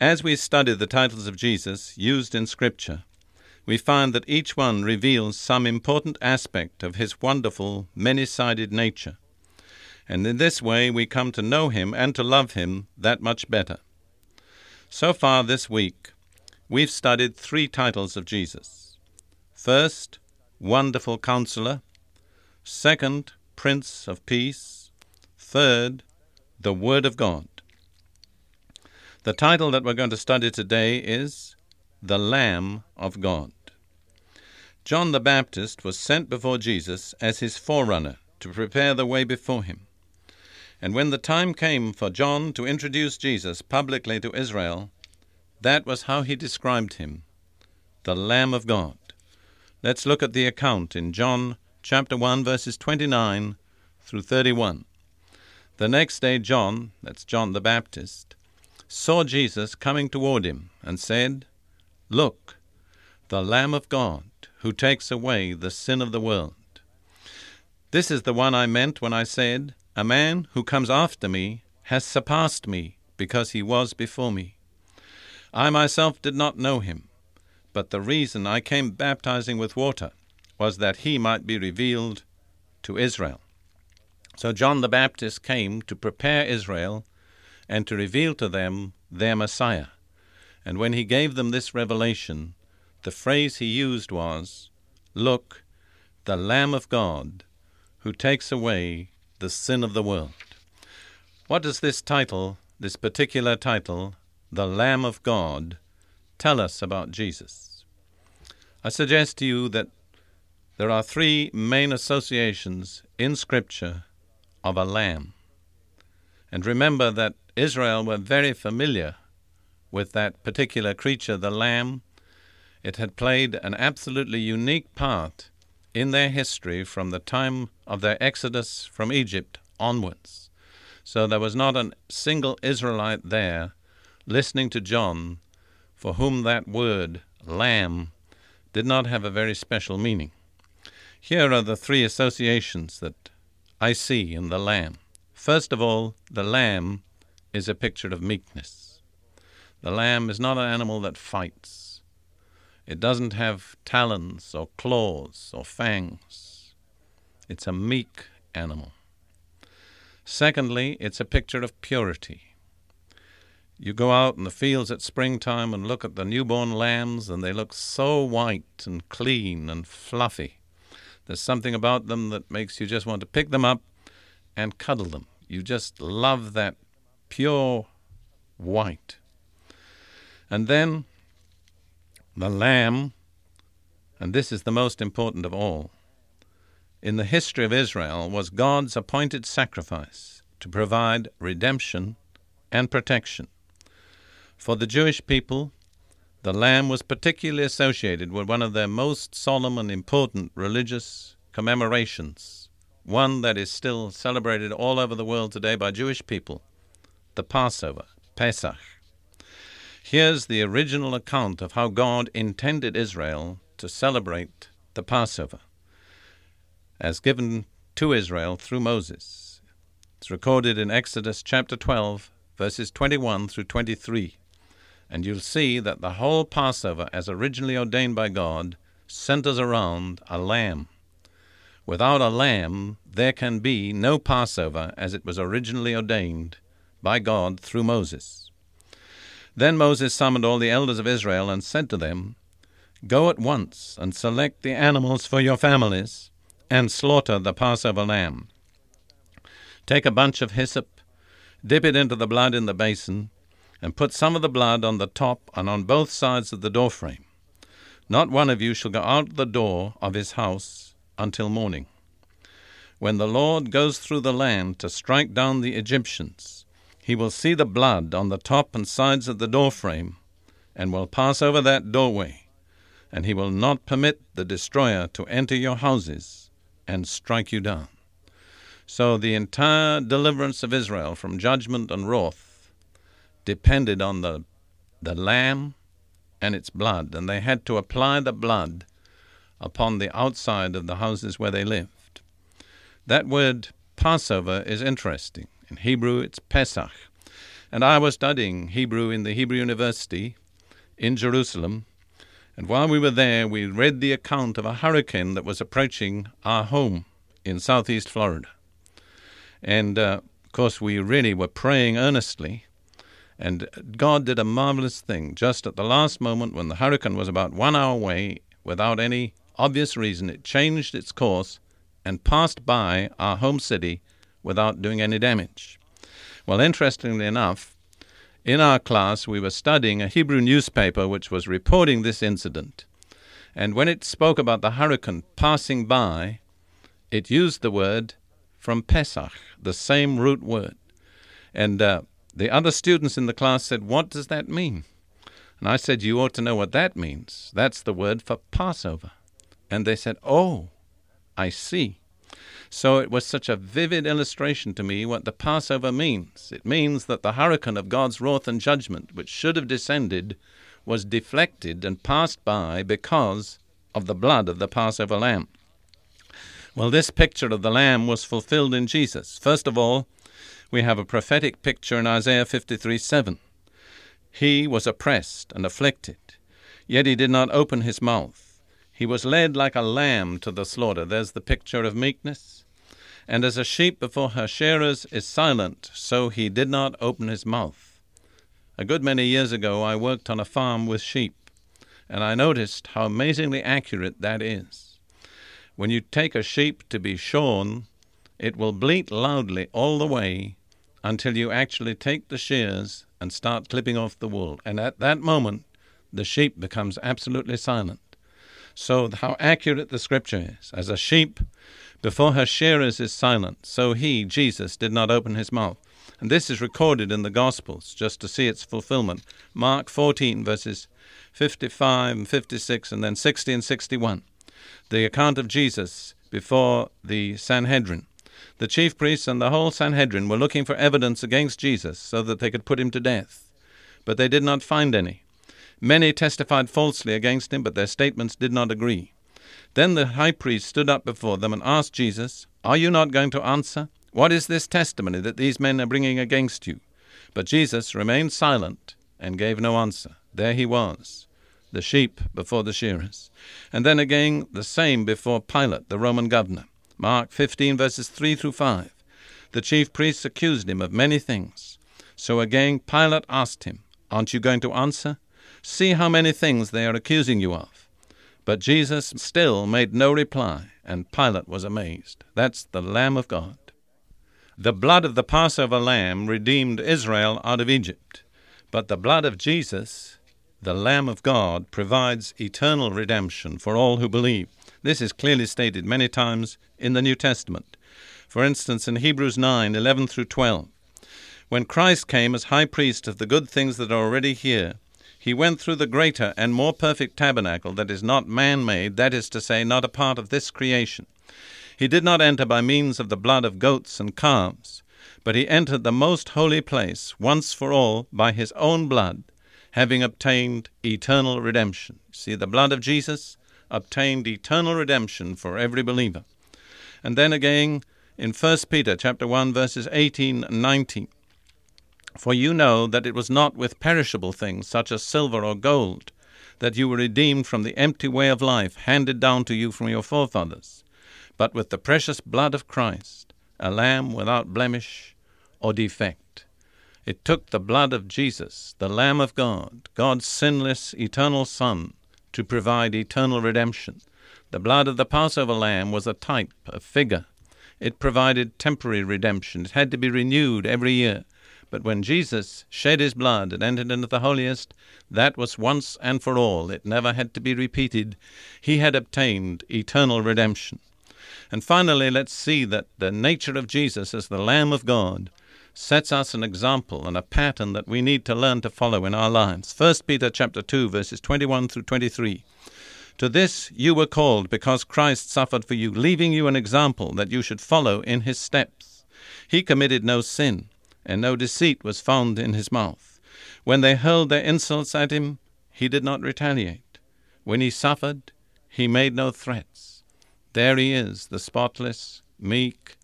As we study the titles of Jesus used in Scripture, we find that each one reveals some important aspect of his wonderful, many sided nature. And in this way we come to know him and to love him that much better. So far this week, we've studied three titles of Jesus. First, Wonderful Counselor. Second, Prince of Peace. Third, the Word of God. The title that we're going to study today is The Lamb of God. John the Baptist was sent before Jesus as his forerunner to prepare the way before him. And when the time came for John to introduce Jesus publicly to Israel, that was how he described him the Lamb of God. Let's look at the account in John chapter 1, verses 29 through 31. The next day, John, that's John the Baptist, saw Jesus coming toward him and said, Look, the Lamb of God, who takes away the sin of the world. This is the one I meant when I said, A man who comes after me has surpassed me, because he was before me. I myself did not know him, but the reason I came baptizing with water was that he might be revealed to Israel. So John the Baptist came to prepare Israel and to reveal to them their Messiah. And when he gave them this revelation, the phrase he used was, Look, the Lamb of God, who takes away the sin of the world. What does this title, this particular title, the Lamb of God, tell us about Jesus? I suggest to you that there are three main associations in Scripture of a lamb. And remember that Israel were very familiar with that particular creature, the lamb. It had played an absolutely unique part in their history from the time of their exodus from Egypt onwards. So there was not a single Israelite there listening to John for whom that word, lamb, did not have a very special meaning. Here are the three associations that I see in the lamb. First of all, the lamb is a picture of meekness. The lamb is not an animal that fights. It doesn't have talons or claws or fangs. It's a meek animal. Secondly, it's a picture of purity. You go out in the fields at springtime and look at the newborn lambs, and they look so white and clean and fluffy. There's something about them that makes you just want to pick them up and cuddle them. You just love that pure white. And then the lamb, and this is the most important of all, in the history of Israel was God's appointed sacrifice to provide redemption and protection. For the Jewish people, the lamb was particularly associated with one of their most solemn and important religious commemorations, one that is still celebrated all over the world today by Jewish people the Passover, Pesach. Here's the original account of how God intended Israel to celebrate the Passover, as given to Israel through Moses. It's recorded in Exodus chapter 12, verses 21 through 23. And you'll see that the whole Passover, as originally ordained by God, centers around a lamb. Without a lamb, there can be no Passover as it was originally ordained by God through Moses. Then Moses summoned all the elders of Israel and said to them, Go at once and select the animals for your families and slaughter the Passover lamb. Take a bunch of hyssop, dip it into the blood in the basin, and put some of the blood on the top and on both sides of the doorframe. Not one of you shall go out the door of his house until morning. when the Lord goes through the land to strike down the Egyptians, he will see the blood on the top and sides of the doorframe, and will pass over that doorway, and he will not permit the destroyer to enter your houses and strike you down. So the entire deliverance of Israel from judgment and wrath depended on the, the lamb and its blood, and they had to apply the blood upon the outside of the houses where they lived. That word Passover is interesting. In Hebrew, it's Pesach. And I was studying Hebrew in the Hebrew University in Jerusalem. And while we were there, we read the account of a hurricane that was approaching our home in southeast Florida. And uh, of course, we really were praying earnestly. And God did a marvelous thing. Just at the last moment, when the hurricane was about one hour away, without any obvious reason, it changed its course and passed by our home city without doing any damage. Well, interestingly enough, in our class we were studying a Hebrew newspaper which was reporting this incident. And when it spoke about the hurricane passing by, it used the word from Pesach, the same root word. And uh, the other students in the class said, What does that mean? And I said, You ought to know what that means. That's the word for Passover. And they said, Oh, I see. So it was such a vivid illustration to me what the Passover means. It means that the hurricane of God's wrath and judgment, which should have descended, was deflected and passed by because of the blood of the Passover lamb. Well, this picture of the Lamb was fulfilled in Jesus. First of all, we have a prophetic picture in Isaiah 53 7. He was oppressed and afflicted, yet he did not open his mouth. He was led like a lamb to the slaughter. There's the picture of meekness. And as a sheep before her shearers is silent, so he did not open his mouth. A good many years ago, I worked on a farm with sheep, and I noticed how amazingly accurate that is. When you take a sheep to be shorn, it will bleat loudly all the way until you actually take the shears and start clipping off the wool. And at that moment, the sheep becomes absolutely silent. So, how accurate the scripture is. As a sheep before her shearers is silent, so he, Jesus, did not open his mouth. And this is recorded in the Gospels, just to see its fulfillment. Mark 14, verses 55 and 56, and then 60 and 61 the account of Jesus before the Sanhedrin. The chief priests and the whole Sanhedrin were looking for evidence against Jesus so that they could put him to death, but they did not find any. Many testified falsely against him, but their statements did not agree. Then the high priest stood up before them and asked Jesus, Are you not going to answer? What is this testimony that these men are bringing against you? But Jesus remained silent and gave no answer. There he was, the sheep before the shearers. And then again the same before Pilate, the Roman governor. Mark 15, verses 3 through 5. The chief priests accused him of many things. So again Pilate asked him, Aren't you going to answer? See how many things they are accusing you of. But Jesus still made no reply, and Pilate was amazed. That's the Lamb of God. The blood of the Passover lamb redeemed Israel out of Egypt, but the blood of Jesus the Lamb of God provides eternal redemption for all who believe. This is clearly stated many times in the New Testament. For instance, in Hebrews 9 11 through 12. When Christ came as high priest of the good things that are already here, he went through the greater and more perfect tabernacle that is not man made, that is to say, not a part of this creation. He did not enter by means of the blood of goats and calves, but he entered the most holy place once for all by his own blood having obtained eternal redemption. See, the blood of Jesus obtained eternal redemption for every believer. And then again in 1 Peter chapter 1 verses 18 and 19. For you know that it was not with perishable things such as silver or gold that you were redeemed from the empty way of life handed down to you from your forefathers, but with the precious blood of Christ, a lamb without blemish or defect. It took the blood of Jesus, the Lamb of God, God's sinless, eternal Son, to provide eternal redemption. The blood of the Passover lamb was a type, a figure. It provided temporary redemption. It had to be renewed every year. But when Jesus shed his blood and entered into the holiest, that was once and for all. It never had to be repeated. He had obtained eternal redemption. And finally, let's see that the nature of Jesus as the Lamb of God sets us an example and a pattern that we need to learn to follow in our lives. 1 Peter chapter 2 verses 21 through 23. To this you were called because Christ suffered for you, leaving you an example that you should follow in his steps. He committed no sin, and no deceit was found in his mouth. When they hurled their insults at him, he did not retaliate. When he suffered, he made no threats. There he is, the spotless, meek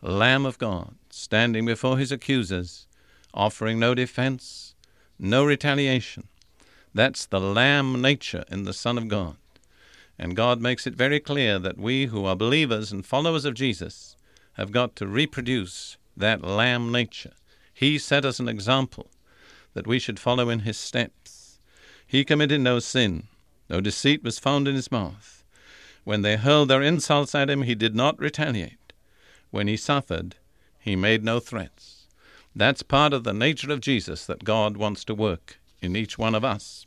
Lamb of God, standing before his accusers, offering no defense, no retaliation. That's the Lamb nature in the Son of God. And God makes it very clear that we who are believers and followers of Jesus have got to reproduce that Lamb nature. He set us an example that we should follow in his steps. He committed no sin, no deceit was found in his mouth. When they hurled their insults at him, he did not retaliate. When he suffered, he made no threats. That's part of the nature of Jesus that God wants to work in each one of us.